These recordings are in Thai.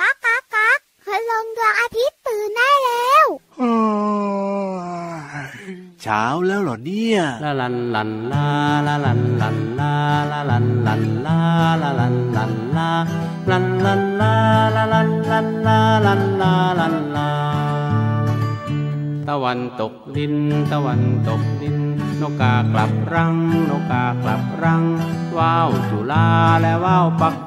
ก๊ากก๊ากก๊ากคืลงดวงอาทิตย์ตื่นได้แล้วเช้าแล้วเหรอเนี่ยลาลันลันลาลาลันลันลาลาลันลันลาลาลันลันลาลันลันลาลาลันลันลาลันลาลันลาตะวันตกดิน ตะวันตกดิน นกกากลับรัง นกกากลับรัง ว้าวจุลาและว้าวปัก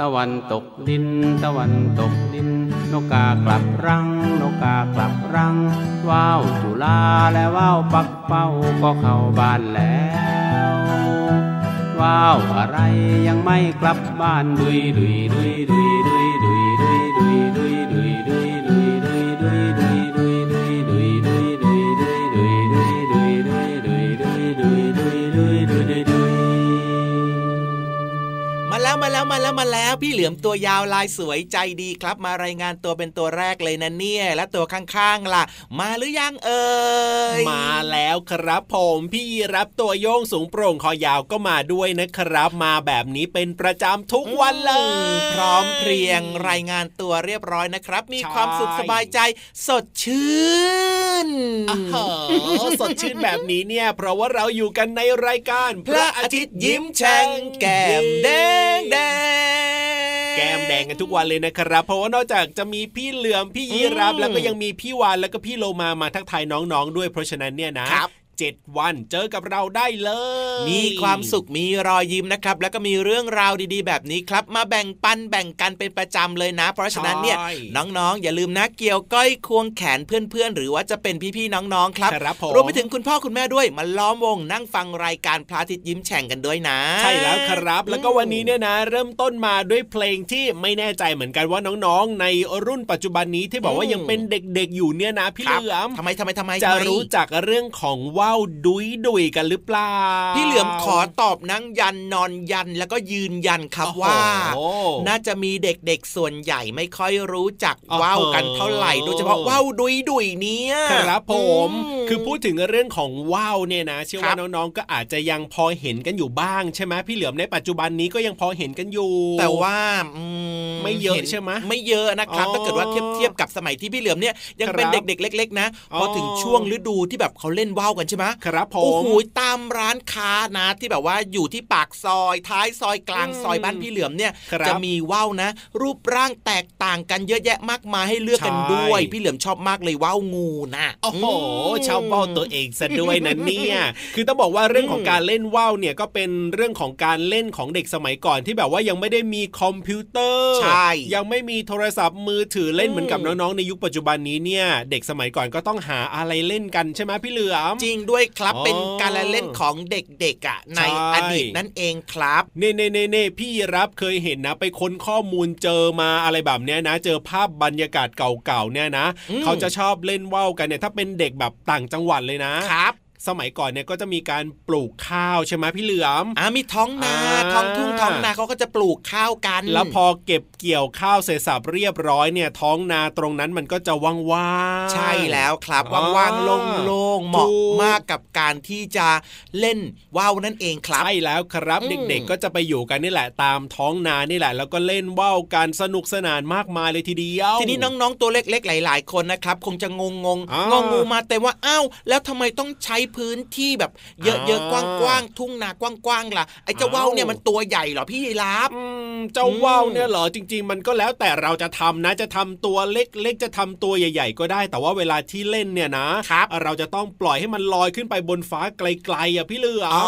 ตะวันตกดิน ตะวันตกดิน นกกากลับรัง นกกากลับรัง ว้าวจุลาและว้าวปักเป้าก็เข้าบ้านแล้ว ว้าวอะไรยังไม่กลับบ้านดุยดุยดุยดุยดุยดุย แล้วมาแล้วพี่เหลือมตัวยาวลายสวยใจดีครับ มารายงานตัวเป็นตัวแรกเลยนะเนี่ย และตัวข้างๆล่ะ มาหรือยังเอ่ยมาแล้วครับผมพี่รับตัวโยงสูงโปร่งคอยาวก็มาด้วยนะครับ มาแบบนี้เป็นประจำทุกวันเลย พร้อมเพรียงรายงานตัวเรียบร้อยนะครับ มีความสุขสบายใจสดชื่นอ้าวสดชื่นแบบนี้เนี่ย เพราะว่าเราอยู่กันในรายการ พระอาทิตย์ยิ้มแฉ่งแก้มแดงแดงแก้มแดงกันทุกวันเลยนะครับ เพราะว่านอกจากจะมีพี่เหลือมพี่ยีรับอืมแล้วก็ยังมีพี่วานแล้วก็พี่โลมามาทักทายน้องๆด้วยเพราะฉะนั้นเนี่ยนะ ครับเจ็ดวัน เจอกับเราได้เลย มีความสุขมีรอยยิ้มนะครับ แล้วก็มีเรื่องราวดีๆ แบบนี้ครับ มาแบ่งปันแบ่งกันเป็นประจำเลยนะ เพราะฉะนั้นเนี่ยใช่น้องๆ อย่าลืมนะเกี่ยวก้อยควงแขนเพื่อนๆ หรือว่าจะเป็นพี่ๆน้องๆครับครับผมรวมไปถึงคุณพ่อคุณแม่ด้วยมาล้อมวงนั่งฟังรายการพระอาทิตย์ยิ้มแฉ่งกันด้วยนะ ใช่แล้วครับ แล้วก็วันนี้เนี่ยนะ เริ่มต้นมาด้วยเพลงที่ไม่แน่ใจเหมือนกันว่าน้องๆ ในรุ่นปัจจุบันนี้ที่บอกว่าอืมยังเป็นเด็กๆอยู่เนี่ยนะพี่คเหรับลือมทำไมทำไมทำไมจะทำไมรู้จักเรื่องของว่าวดุยดุยกันหรือเปล่า พี่เหลือมขอตอบนั่งยันนอนยันแล้วก็ยืนยันครับโอ้โหว่า น่าจะมีเด็กๆส่วนใหญ่ไม่ค่อยรู้จักโอ้โหว่าวกันเท่าไหร่โดยเฉพาะว่าวดุยดุยๆเนี่ยครับผมอืคือพูดถึงเรื่องของว่าวเนี่ยนะ เชื่อครัว่าบน้องๆก็อาจจะยังพอเห็นกันอยู่บ้างใช่ไหมพี่เหลือมในปัจจุบันนี้ก็ยังพอเห็นกันอยู่ แต่ว่าอืไม่เยอะห็นใช่ไหมไม่เยอะนะครับอ๋อถ้าเกิดว่าเทียบเทียบกับสมัยที่พี่เหลือมเนี่ยยังเป็นครับเด็กๆเล็ก ๆ นะอ๋อพอถึงช่วงฤดูที่แบบเขาเล่นว่าวกันใช่ไหมครับผโอ้มโหตามร้านค้านะที่แบบว่าอยู่ที่ปากซอย ท้ายซอยกลางอืมซอยบ้านพี่เหลือมเนี่ยครับจะมีว่าวนะ รูปร่างแตกต่างกันเยอะแยะมากมายให้เลือกกันใช่ด้วย พี่เหลือมชอบมากเลยว่าวงูนะโอ้โหมชาวบ้านตัวเองซะด้วยนะเนี่ยคือต้องบอกว่าเรื่องของการเล่นว่าวเนี่ยก็เป็นเรื่องของการเล่นของเด็กสมัยก่อนที่แบบว่ายังไม่ได้มีคอมพิวเตอร์ใช่ยังไม่มีโทรศัพท์มือถือเล่นอืมเหมือนกับน้องๆในยุคปัจจุบันนี้เนี่ย เด็กสมัยก่อนก็ต้องหาอะไรเล่นกันใช่ไหมพี่เหลือมจริงด้วยครับอ๋อเป็นการละเล่นของเด็กๆอะในใช่อดีตนั่นเองครับเน่เน่เน่เน่พี่รับเคยเห็นนะ ไปค้นข้อมูลเจอมาอะไรแบบเนี้ยนะ เจอภาพบรรยากาศเก่าๆเนี่ยนะอืมเขาจะชอบเล่นว่าวกันเนี่ยถ้าเป็นเด็กแบบต่างจังหวัดเลยนะครับ สมัยก่อนเนี่ยก็จะมีการปลูกข้าวใช่ไหมพี่เหลือมอ่ามีท้องนาอ่าท้องทุ่งท้องนาเขาก็จะปลูกข้าวกัน แล้วพอเก็บเกี่ยวข้าวเสร็จสับเรียบร้อยเนี่ยท้องนาตรงนั้นมันก็จะว่างๆใช่แล้วครับอ๋อว่างๆโล่งๆเหมาะถูกมากกับการที่จะเล่นว่าวนั่นเองครับใช่แล้วครับอืมเด็กๆก็จะไปอยู่กันนี่แหละตามท้องนานี่แหละ แล้วก็เล่นว่าวกันสนุกสนานมากมายเลยทีเดียวทีนี้น้องๆตัวเล็กๆ หลาย ๆ คนนะครับคงจะงงงอ่างงงูมาแต่ว่าอ้าวแล้วทำไมต้องใช้พื้นที่แบบเยอะอ่าๆกว้างๆทุ่งนากว้างๆล่ะไอ้เจ้าอ้าวว่าวเนี่ยมันตัวใหญ่เหรอพี่ยีราฟอืมเจ้าว่าวเนี่ยเหรอจริง ๆ มันก็แล้วแต่เราจะทำนะจะทำตัวเล็กๆจะทำตัวใหญ่ ๆ ก็ได้ แต่ว่าเวลาที่เล่นเนี่ยนะครับเราจะต้องปล่อยให้มันลอยขึ้นไปบนฟ้าไกลๆอะพี่เหลือมอ๋อ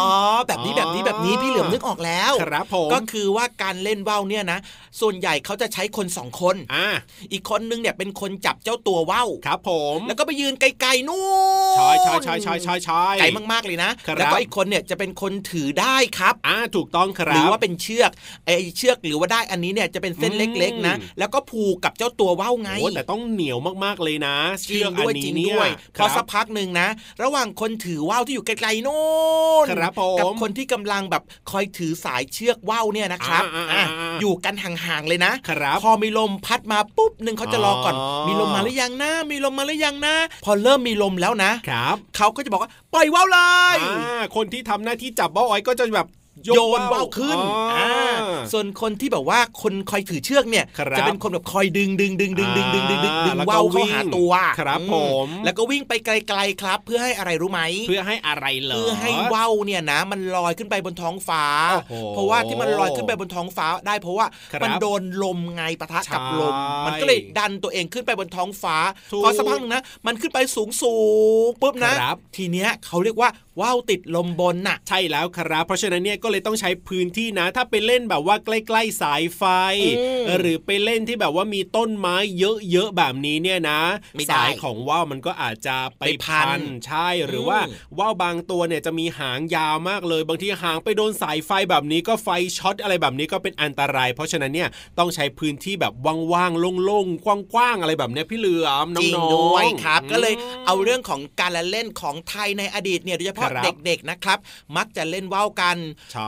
แบบนี้แบบนี้แบบนี้พี่เหลือมนึกออกแล้วครับผมก็คือว่าการเล่นว่าวเนี่ยนะ ส่วนใหญ่เขาจะใช้คนสองคนอ่าอีกคนนึงเนี่ยเป็นคนจับเจ้าตัวว่าวครับ ผม แล้วก็ไปยืนไกลๆนู่นใช่ใช่ใช่ใช่ใช่ใช่ไกลมากๆเลยนะแล้วก็อีกคนเนี่ยจะเป็นคนถือได้ครับอ่าถูกต้องครับหรือว่าเป็นเชือกไอเชือกหรือว่าได้อันนี้เนี่ยจะเป็นเส้นเล็กๆนะ แล้วก็ผูกกับเจ้าตัวว่าวไงโอ้แต่ต้องเหนียวมากๆเลยนะ เชือกอันนี้เนี่ยพอสักพักหนึ่งนะ ระหว่างคนถือว่าวที่อยู่ไกลๆโน่นกับคนที่กำลังแบบคอยถือสายเชือกว่าวเนี่ยนะครับอยู่กันห่างๆเลยนะพอมีลมพัดมาปุ๊บหนึ่งเขาจะรอก่อน มีลมมาหรือยังนะมีลมมาหรือยังนะ พอเริ่มมีลมแล้วนะครับเขาก็จะบอกว่า ปล่อยว่าวเลยคนที่ทำหน้าที่จับว้าวไอ้ก็จะแบบ โยนว่าวขึ้นส่วนคนที่แบบว่าคนคอยถือเชือกเนี่ย จะเป็นคนแบบคอยดึงดึงดึงดึงดึงดึงดึงดึงดึงว่าวเข้าหาตัวครับผมแล้วก็วิ่งไปไกล ๆครับ เพื่อให้อะไรรู้ไหมเพื่อให้อะไรเหรอเพื่อให้ว่าวเนี่ยนะ มันลอยขึ้นไปบนท้องฟ้า เพราะว่าที่มันลอยขึ้นไปบนท้องฟ้าได้เพราะว่ามันโดนลมไงปะทะกับลม มันก็เลยดันตัวเองขึ้นไปบนท้องฟ้าพอสักพักนึงนะมันขึ้นไปสูงสูงปุ๊บนะทีเนี้ยเขาเรียกว่าว่าวติดลมบนน่ะ ใช่แล้วครับ เพราะฉะนั้นเนี่ยก็เลยต้องใช้พื้นที่นะ ถ้าไปเล่นแบบว่าใกล้ ๆ สายไฟ หรือไปเล่นที่แบบว่ามีต้นไม้เยอะๆแบบนี้เนี่ยนะ สายของว่าวมันก็อาจจะไปพันใช่หรือว่าว่าวบางตัวเนี่ยจะมีหางยาวมากเลย บางทีหางไปโดนสายไฟแบบนี้ก็ไฟช็อตอะไรแบบนี้ก็เป็นอันตราย เพราะฉะนั้นเนี่ยต้องใช้พื้นที่แบบว่างๆโล่งๆกว้างๆอะไรแบบนี้พี่เหลือมน้องๆจริงด้วยครับ ก็เลยเอาเรื่องของการละเล่นของไทยในอดีตเนี่ยโดยเฉพาะเด็กๆนะครับ มักจะเล่นว่าวกัน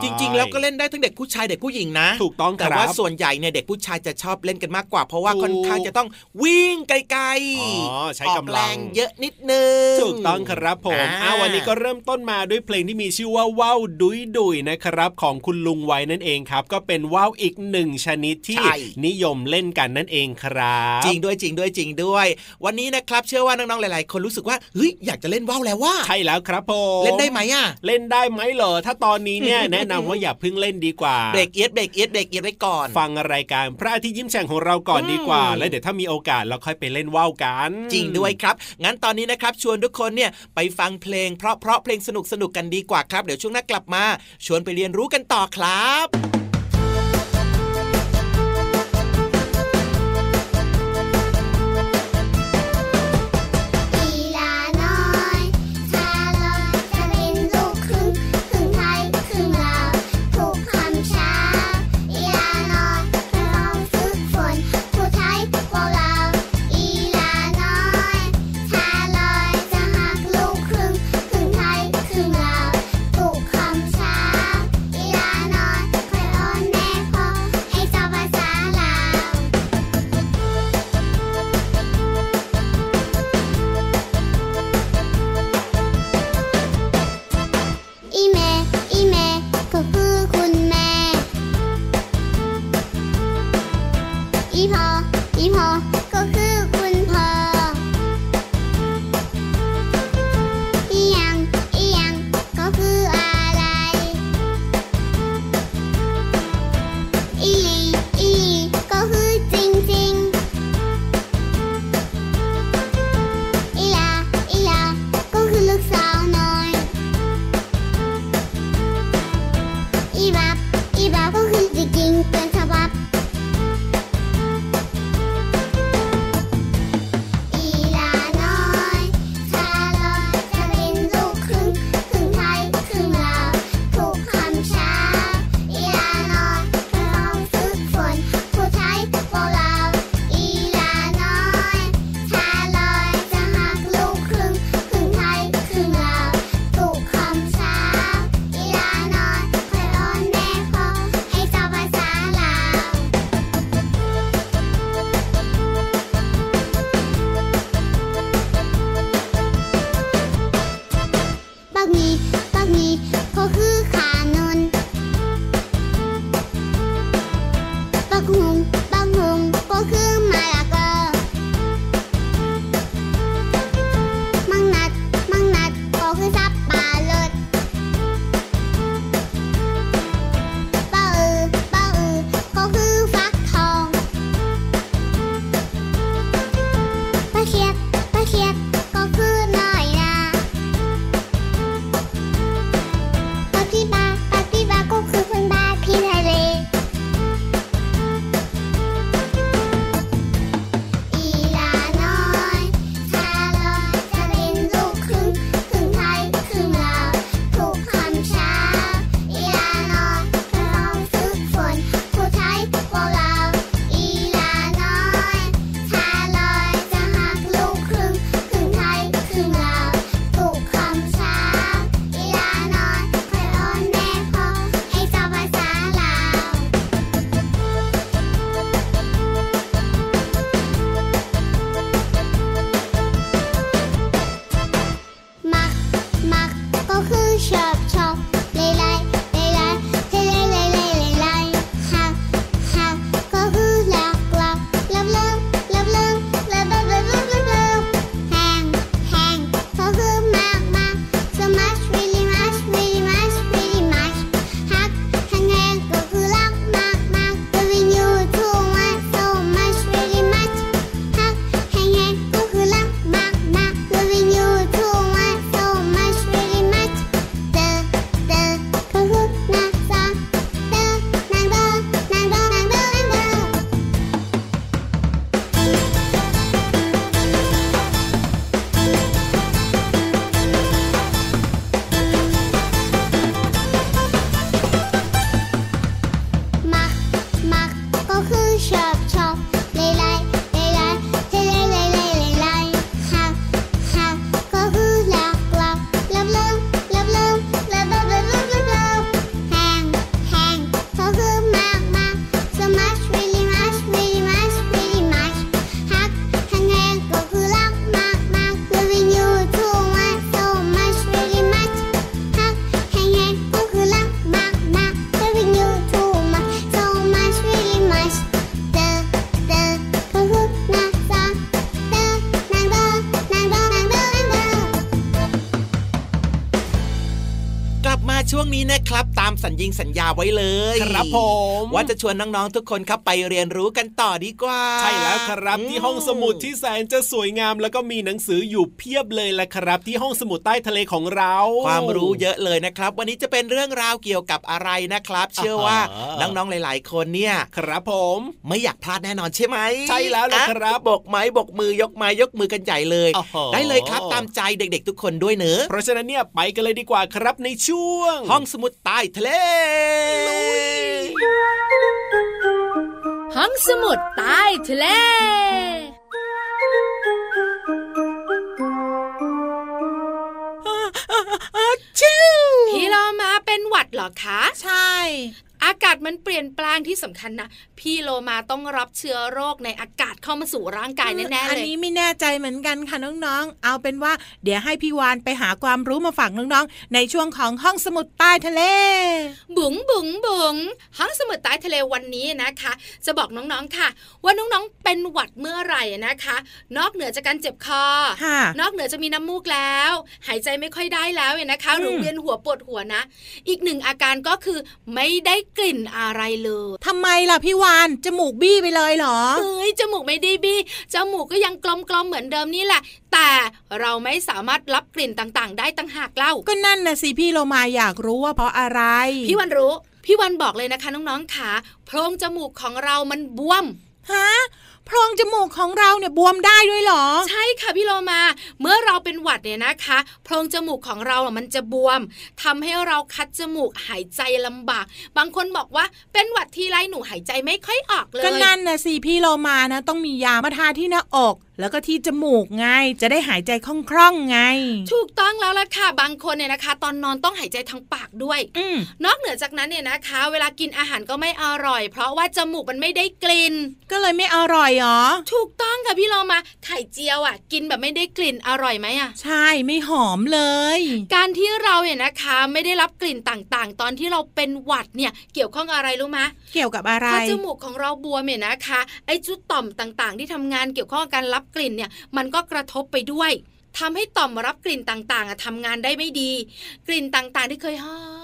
จริง ๆ แล้วก็เล่นได้ทั้งเด็กผู้ชายเด็กผู้หญิงนะ ถูกต้องแต่ว่าส่วนใหญ่เนี่ยเด็กผู้ชายจะชอบเล่นกันมากกว่า เพราะว่าค่อนข้างจะต้องวิ่งไกลๆอ๋อใช้กำลังเยอะนิดนึงถูกต้องครับผมอ้าวันนี้ก็เริ่มต้นมาด้วยเพลงที่มีชื่อว่าว่าวดุยดุยนะครับ ของคุณลุงไว้นั่นเองครับ ก็เป็นว่าวอีกหนึ่งชนิดที่นิยมเล่นกันนั่นเองครับ จริงด้วยจริงด้วยจริงด้วย วันนี้นะครับเชื่อว่าน้องๆหลาย ๆ คนรู้สึกว่าเฮ้ยอยากจะเล่นว่าวแล้วว่าใช่แล้วครับผมเล่นได้ไหมอะเล่นได้ไหมเหรอถ้าตอนนี้เนี่ยแนะนำว่าอย่าเพิ่งเล่นดีกว่าเบรกเอียดเบรกเอียดเบรกเอียดไว้ก่อน ฟังรายการพระอาทิตย์ยิ้มแฉ่งของเราก่อนดีกว่า แล้วเดี๋ยวถ้ามีโอกาสเราค่อยไปเล่นว่าวกัน จริงด้วยครับ งั้นตอนนี้นะครับ ชวนทุกคนเนี่ยไปฟังเพลงเพราะเพราะเพลงสนุกสนุกกันดีกว่าครับ เดี๋ยวช่วงหน้ากลับมา ชวนไปเรียนรู้กันต่อครับ นี้นะครับ ตามสัญญิงสัญญาไว้เลย ครับผม ว่าจะชวนน้องๆทุกคนครับไปเรียนรู้กันต่อดีกว่า ใช่แล้วครับที่ห้องสมุดที่แสนจะสวยงาม แล้วก็มีหนังสืออยู่เพียบเลยแหละครับ ที่ห้องสมุดใต้ทะเลของเรา ความรู้เยอะเลยนะครับ วันนี้จะเป็นเรื่องราวเกี่ยวกับอะไรนะครับ เชื่อว่าน้องๆหลาย ๆ คนเนี่ยครับผม ไม่อยากพลาดแน่นอนใช่ไหมใช่แล้วละครับบกไม้บกมือยกไม้ยกมือกันใหญ่เลย ได้เลยครับตามใจเด็กๆ ทุกคนด้วยเนอะเพราะฉะนั้นเนี่ยไปกันเลยดีกว่าครับในช่วงห้องสมุดใต้ทะเล ห้องสมุดใต้ทะเลพี่เรามาเป็นหวัดเหรอคะ ใช่ อากาศมันเปลี่ยนแปลงที่สำคัญนะ พี่โลมาต้องรับเชื้อโรคในอากาศเข้ามาสู่ร่างกายแน่ๆเลยอันนี้ไม่แน่ใจเหมือนกันค่ะน้องๆ เอาเป็นว่า เดี๋ยวให้พี่วานไปหาความรู้มาฝากน้องๆ ในช่วงของห้องสมุดใต้ทะเล บุ๋งบุ๋งบุ๋งห้องสมุดใต้ทะเลวันนี้นะคะ จะบอกน้องๆค่ะ ว่าน้องๆเป็นหวัดเมื่อไหร่นะคะ นอกเหนือจากการเจ็บคอค่ะนอกเหนือจะมีน้ำมูกแล้ว หายใจไม่ค่อยได้แล้วเนี่ยนะคะหรือเวียนหัวปวดหัวนะ อีกหนึ่งอาการก็คือไม่ได้กลิ่นอะไรเลยทำไมล่ะพี่วานจมูกบี้ไปเลยเหรอเอ้ยจมูกไม่ได้บี้จมูกก็ยังกลมๆเหมือนเดิมนี่แหละ แต่เราไม่สามารถรับกลิ่นต่างๆ ได้ตั้งหากเล่า ก็นั่นนะสิพี่โลมาอยากรู้ว่าเพราะอะไร พี่วันรู้ พี่วันบอกเลยนะคะน้องๆขาโพรงจมูกของเรามันบวมฮะโพรงจมูกของเราเนี่ยบวมได้ด้วยเหรอ ใช่ค่ะพี่โลมา เมื่อเราเป็นหวัดเนี่ยนะคะโพรงจมูกของเราอะมันจะบวมทำให้เราคัดจมูกหายใจลำบาก บางคนบอกว่าเป็นหวัดทีไรหนูหายใจไม่ค่อยออกเลยก็นั่นนะสิพี่โลมานะต้องมียามาทาที่หน้าอกแล้วก็ที่จมูกไงจะได้หายใจคล่องๆไง ถูกต้องแล้วล่ะค่ะ บางคนเนี่ยนะคะ ตอนนอนต้องหายใจทางปากด้วยอืมนอกเหนือจากนั้นเนี่ยนะคะ เวลากินอาหารก็ไม่อร่อย เพราะว่าจมูกมันไม่ได้กลิ่นก็เลยไม่อร่อยเหรอ ถูกต้องค่ะพี่โลมาไข่เจียวอะ กินแบบไม่ได้กลิ่นอร่อยไหมอะ ใช่ไม่หอมเลย การที่เราเนี่ยนะคะ ไม่ได้รับกลิ่นต่างๆ ตอนที่เราเป็นหวัดเนี่ยเกี่ยวข้องอะไรรู้ไหมเกี่ยวกับอะไรพอจมูกของเราบวมเนี่ยนะคะ ไอ้จุดต่อมต่างๆ ที่ทำงานเกี่ยวข้องกับการรับกลิ่นเนี่ยมันก็กระทบไปด้วยทำให้ต่อมรับกลิ่นต่างๆอะทำงานได้ไม่ดี กลิ่นต่างๆที่เคยหอม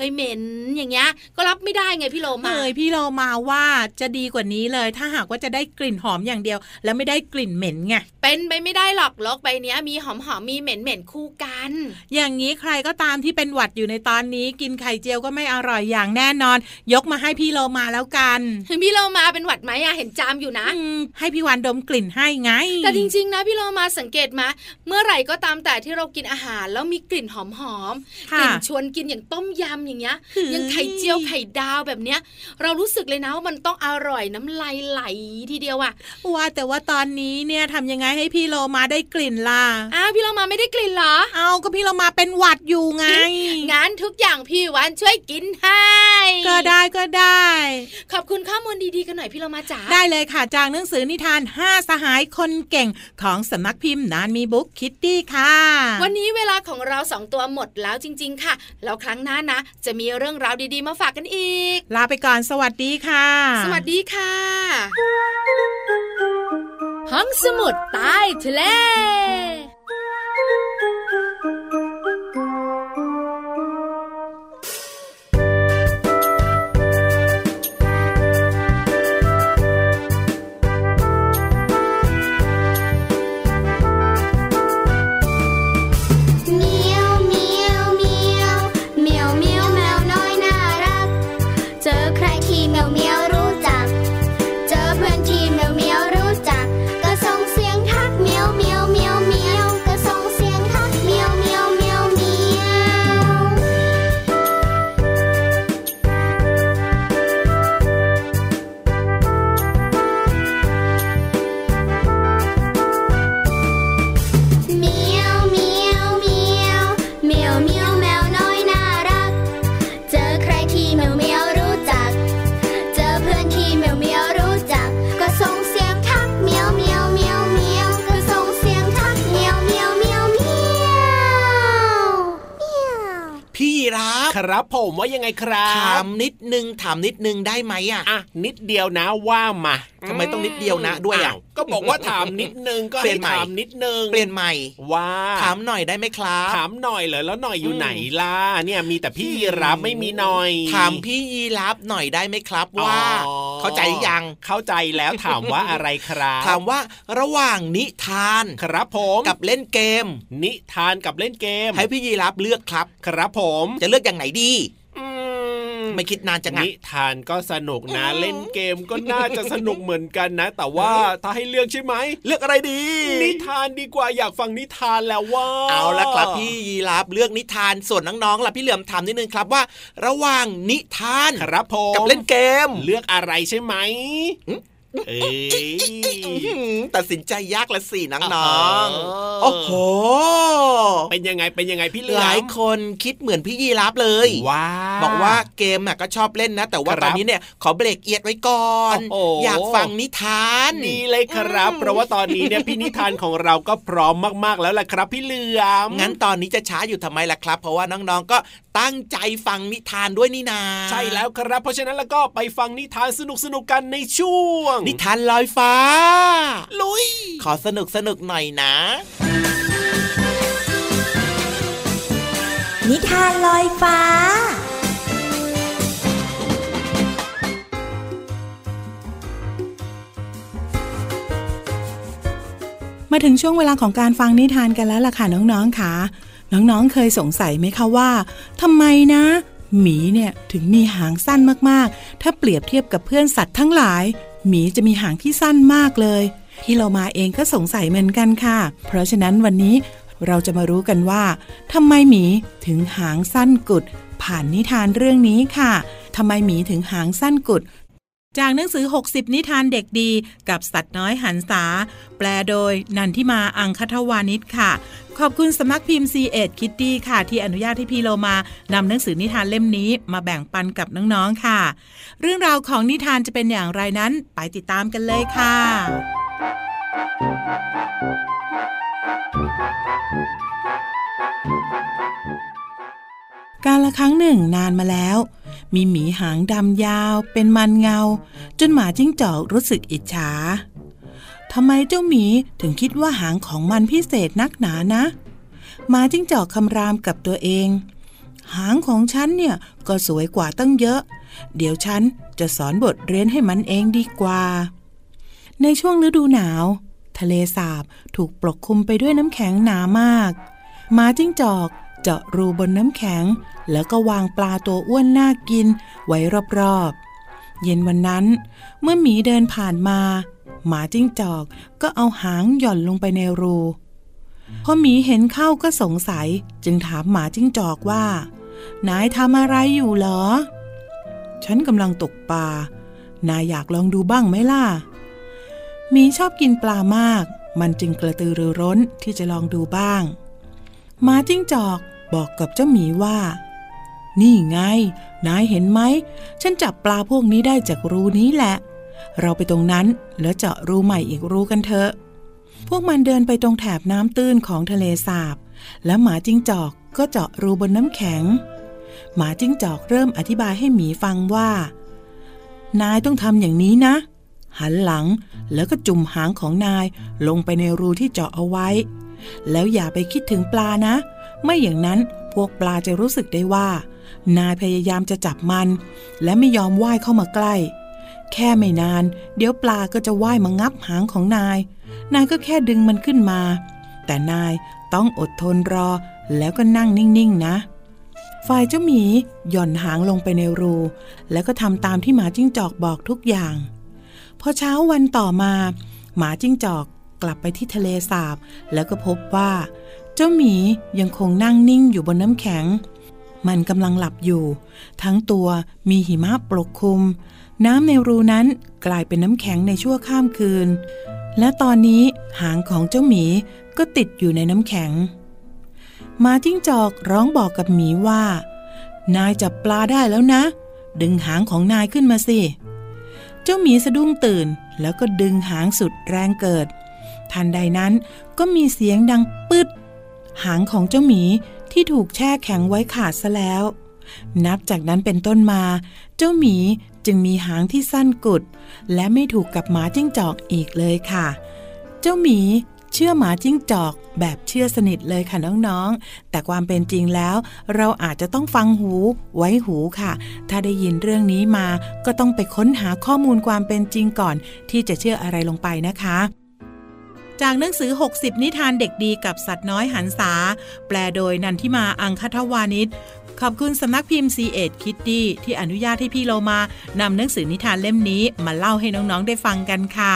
เคยเหม็นอย่างเงี้ยก็รับไม่ได้ไงพี่โลมาเอยพี่โลมาว่าจะดีกว่านี้เลย ถ้าหากว่าจะได้กลิ่นหอมอย่างเดียว แล้วไม่ได้กลิ่นเหม็นไงเป็นไปไม่ได้หรอกโลกใบเนี้ยมีหอมๆมีเหม็นๆคู่กัน อย่างนี้ใครก็ตามที่เป็นหวัดอยู่ในตอนนี้ กินไข่เจียวก็ไม่อร่อยอย่างแน่นอน ยกมาให้พี่โลมาแล้วกันถึงพี่โลมาเป็นหวัดไหมอะเห็นจามอยู่นะอืมให้พี่วานดมกลิ่นให้ไง แต่จริง ๆ นะพี่โลมาสังเกตมา เมื่อไหร่ก็ตามแต่ที่เรากินอาหารแล้วมีกลิ่นหอมๆกค่ะลิ่นชวนกินอย่างต้มยำอย่างเงี้ยเฮ้ยอย่างไข่เจียวไข่ดาวแบบเนี้ย เรารู้สึกเลยนะว่ามันต้องอร่อยน้ำลายไหลทีเดียวอะว่าแต่ว่าตอนนี้เนี่ยทำยังไงให้พี่โลมาได้กลิ่นล่ะอ้าวพี่โลมาไม่ได้กลิ่นเหรอ เอาก็พี่โลมาเป็นหวัดอยู่ไงงั้นทุกอย่างพี่วานช่วยกินให้ก็ได้ก็ได้ ขอบคุณข้อมูลดีๆกันหน่อยพี่โลมาจ๋าได้เลยค่ะจากหนังสือนิทาน 5 สหายคนเก่งของสำนักพิมพ์นานมีบุ๊กคิตตี้ค่ะ วันนี้เวลาของเราสองตัวหมดแล้วจริง ๆ ค่ะแล้วครั้งหน้านะจะมีเรื่องราวดีๆมาฝากกันอีก ลาไปก่อนสวัสดีค่ะ สวัสดีค่ะ ห้องสมุดใต้ทะเล ครับผมว่ายังไงครัถาบมนิดนึงถามนิดนึงได้ไหมอะอะนิดเดียวนะว่ามาทำไมต้องนิดเดียวนะด้วยอะาวก็ก็บอกว่าถามนิดนึงก็ให้ถามนิดนึงเปลี่ยนใหม่ว่าถามหน่อยได้ไหมครับ ถามหน่อยเหรอแล้วหน่อยอยู่ไหนล่ะเนี่ยมีแต่พี่ยีรับไม่มีหน่อย ถามพี่ยีรับหน่อยได้ไหมครับว่า เข้าใจยังเข้าใจแล้วถามว่าอะไรครับ ถามว่าระหว่างนิทานครับผมกับเล่นเกม นิทานกับเล่นเกม ให้พี่ยีรับเลือกครับ ครับผมจะเลือกอย่างไหนดี ไม่คิดนานจังนิทานก็สนุกนะ เล่นเกมก็น่าจะสนุกเหมือนกันนะ แต่ว่าถ้าให้เลือกใช่ไหมเลือกอะไรดี นิทานดีกว่าอยากฟังนิทานแล้วว่า เอาละครับพี่ยีรับเลือกนิทานส่วนน้องๆล่ะพี่เหลือมถามนิดนึงครับว่า ระหว่างนิทานครับผมกับเล่นเกม เลือกอะไรใช่ไหมเอ้ ตัดสินใจยากละสิน้องๆ โอ้โห เป็นยังไง เป็นยังไงพี่เหลือหลายคนคิดเหมือนพี่ยีรับเลย ว้าบอกว่าเกมก็ชอบเล่นนะ แต่ว่าตอนนี้เนี่ยขอเบรกเอียดไว้ก่อน อยากฟังนิทาน ดีเลยครับ เพราะว่าตอนนี้เนี่ยพี่นิทานของเราก็พร้อมมากๆแล้วแหละครับ พี่เหลือมงั้นตอนนี้จะช้าอยู่ทำไมล่ะครับ เพราะว่าน้องๆ ก็ตั้งใจฟังนิทานด้วยนี่นา ใช่แล้วครับ เพราะฉะนั้นแล้วก็ไปฟังนิทานสนุกๆกันในช่วงนิทานลอยฟ้า ลุย ขอสนุกสนุกหน่อยนะ นิทานลอยฟ้ามาถึงช่วงเวลาของการฟังนิทานกันแล้วล่ะค่ะน้องๆค่ะ น้องๆเคยสงสัยไหมคะว่าทำไมนะ หมีเนี่ยถึงมีหางสั้นมากๆ ถ้าเปรียบเทียบกับเพื่อนสัตว์ทั้งหลาย หมีจะมีหางที่สั้นมากเลยพี่เรามาเองก็สงสัยเหมือนกันค่ะ เพราะฉะนั้นวันนี้เราจะมารู้กันว่าทำไมหมีถึงหางสั้นกุด ผ่านนิทานเรื่องนี้ค่ะทำไมหมีถึงหางสั้นกุด จากหนังสือ 60 นิทานเด็กดี กับสัตว์น้อยหันษาแปลโดยนันทิมาอังคทวานิชค่ะ ขอบคุณสมัครพิมพ์ C ีเอ็ดคิตตี้ค่ะ ที่อนุญาตให้พี่โลมานำหนังสือนิทานเล่มนี้มาแบ่งปันกับน้องๆค่ะ เรื่องราวของนิทานจะเป็นอย่างไรนั้นไปติดตามกันเลยค่ะการละครั้งหนึ่งนานมาแล้ว มีหมีหางดำยาวเป็นมันเงา จนหมาจิ้งจอกรู้สึกอิจฉา ทำไมเจ้าหมีถึงคิดว่าหางของมันพิเศษนักหนานะหมาจิ้งจอกคำรามกับตัวเอง หางของฉันเนี่ยก็สวยกว่าตั้งเยอะ เดี๋ยวฉันจะสอนบทเรียนให้มันเองดีกว่า ในช่วงฤดูหนาว ทะเลสาบถูกปกคลุมไปด้วยน้ำแข็งหนามากหมาจิ้งจอกเจาะรูบนน้ำแข็ง แล้วก็วางปลาตัวอ้วนน่ากินไว้รอบๆ เย็นวันนั้น เมื่อหมีเดินผ่านมา หมาจิ้งจอกก็เอาหางหย่อนลงไปในรูพอหมีเห็นเข้าก็สงสัย จึงถามหมาจิ้งจอกว่า นายทำอะไรอยู่เหรอ ฉันกำลังตกปลานายอยากลองดูบ้างไหมล่ะหมีชอบกินปลามาก มันจึงกระตือรือร้นที่จะลองดูบ้างหมาจิ้งจอกบอกกับเจ้าหมีว่า นี่ไง นายเห็นไหม ฉันจับปลาพวกนี้ได้จากรูนี้แหละ เราไปตรงนั้นแล้วเจาะรูใหม่อีกรูกันเถอะ พวกมันเดินไปตรงแถบน้ำตื้นของทะเลสาบ และหมาจิ้งจอกก็เจาะรูบนน้ำแข็ง หมาจิ้งจอกเริ่มอธิบายให้หมีฟังว่า นายต้องทำอย่างนี้นะ หันหลังแล้วก็จุ่มหางของนายลงไปในรูที่เจาะเอาไว้ แล้วอย่าไปคิดถึงปลานะ ไม่อย่างนั้นพวกปลาจะรู้สึกได้ว่า นายพยายามจะจับมัน และไม่ยอมว่ายเข้ามาใกล้ แค่ไม่นาน เดี๋ยวปลาก็จะว่ายมางับหางของนาย นายก็แค่ดึงมันขึ้นมา แต่นายต้องอดทนรอ แล้วก็นั่งนิ่งๆนะ ฝ่ายเจ้าหมีหย่อนหางลงไปในรู แล้วก็ทำตามที่หมาจิ้งจอกบอกทุกอย่าง พอเช้าวันต่อมา หมาจิ้งจอกกลับไปที่ทะเลสาบ แล้วก็พบว่า เจ้าหมียังคงนั่งนิ่งอยู่บนน้ำแข็ง มันกำลังหลับอยู่ ทั้งตัวมีหิมะปกคลุม น้ำในรูนั้นกลายเป็นน้ำแข็งในชั่วข้ามคืน และตอนนี้หางของเจ้าหมีก็ติดอยู่ในน้ำแข็ง มาจิ้งจอกร้องบอกกับหมีว่า นายจับปลาได้แล้วนะ ดึงหางของนายขึ้นมาสิ เจ้าหมีสะดุ้งตื่นแล้วก็ดึงหางสุดแรงเกิด ทันใดนั้นก็มีเสียงดังปึ๊ด หางของเจ้าหมีที่ถูกแช่แข็งไว้ขาดซะแล้ว นับจากนั้นเป็นต้นมา เจ้าหมี จึงมีหางที่สั้นกุด และไม่ถูกกับหมาจิ้งจอกอีกเลยค่ะ เจ้าหมีเชื่อหมาจิ้งจอกแบบเชื่อสนิทเลยค่ะน้องๆ แต่ความเป็นจริงแล้ว เราอาจจะต้องฟังหูไว้หูค่ะ ถ้าได้ยินเรื่องนี้มาก็ต้องไปค้นหาข้อมูลความเป็นจริงก่อน ที่จะเชื่ออะไรลงไปนะคะ จากหนังสือ 60 นิทานเด็กดีกับสัตว์น้อยหันษาแปลโดยนันทิมาอังคทวานิช ขอบคุณสำนักพิมพ์ c ีเอ็ดคิตตี้ที่อนุญาตให้พี่โลมานำหนังสือนิทานเล่มนี้มาเล่าให้น้องๆได้ฟังกันค่ะ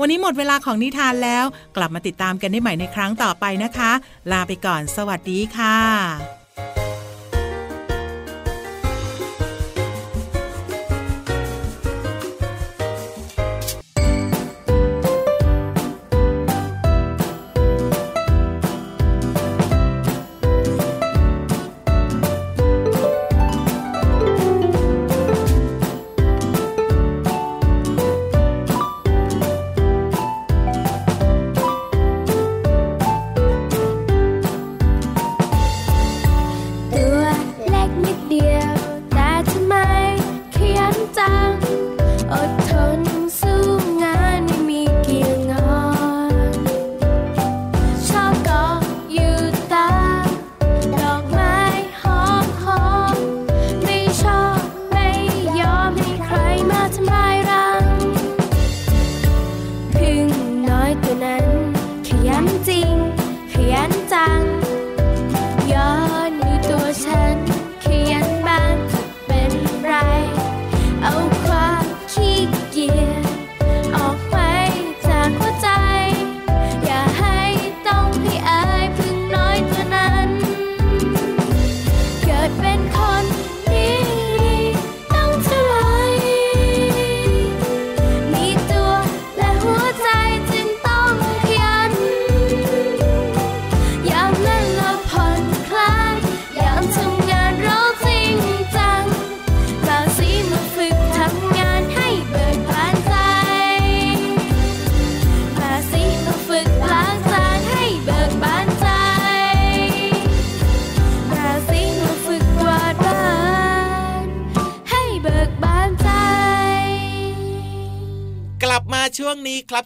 วันนี้หมดเวลาของนิทานแล้ว กลับมาติดตามกันได้ใหม่ในครั้งต่อไปนะคะ ลาไปก่อน สวัสดีค่ะ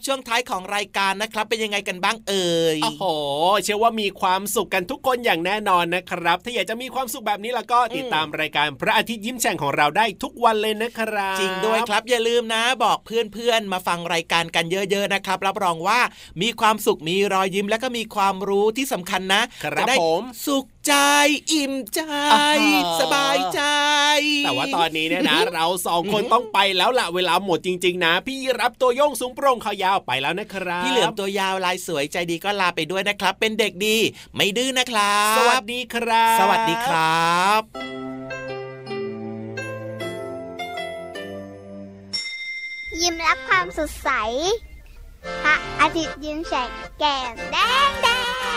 ช่วงท้ายของรายการนะครับ เป็นยังไงกันบ้างเอ่ยโอ้โห เชื่อว่ามีความสุขกันทุกคนอย่างแน่นอนนะครับ ถ้าอยากจะมีความสุขแบบนี้แล้วก็ติดตามรายการพระอาทิตย์ยิ้มแฉ่งของเราได้ทุกวันเลยนะครับ จริงด้วยครับอย่าลืมนะ บอกเพื่อนๆมาฟังรายการกันเยอะ ๆนะครับ รับรองว่ามีความสุขมีรอยยิ้มและก็มีความรู้ที่สำคัญนะจะได้สุขใจอิ่มใจ สบายใจ แต่ว่าตอนนี้เนี่ยนะ เราสองคนต้องไปแล้วละเวลาหมดจริง ๆ นะ พี่รับตัวโยงสูงโปร่งขายาวไปแล้วนะครับพี่เหลือมตัวยาวลายสวยใจดีก็ลาไปด้วยนะครับ เป็นเด็กดี ไม่ดื้อนะครับ สวัสดีครับ สวัสดีครับยิ้มรับความสดใส พระอาทิตย์ยิ้มแฉกแก้มแดง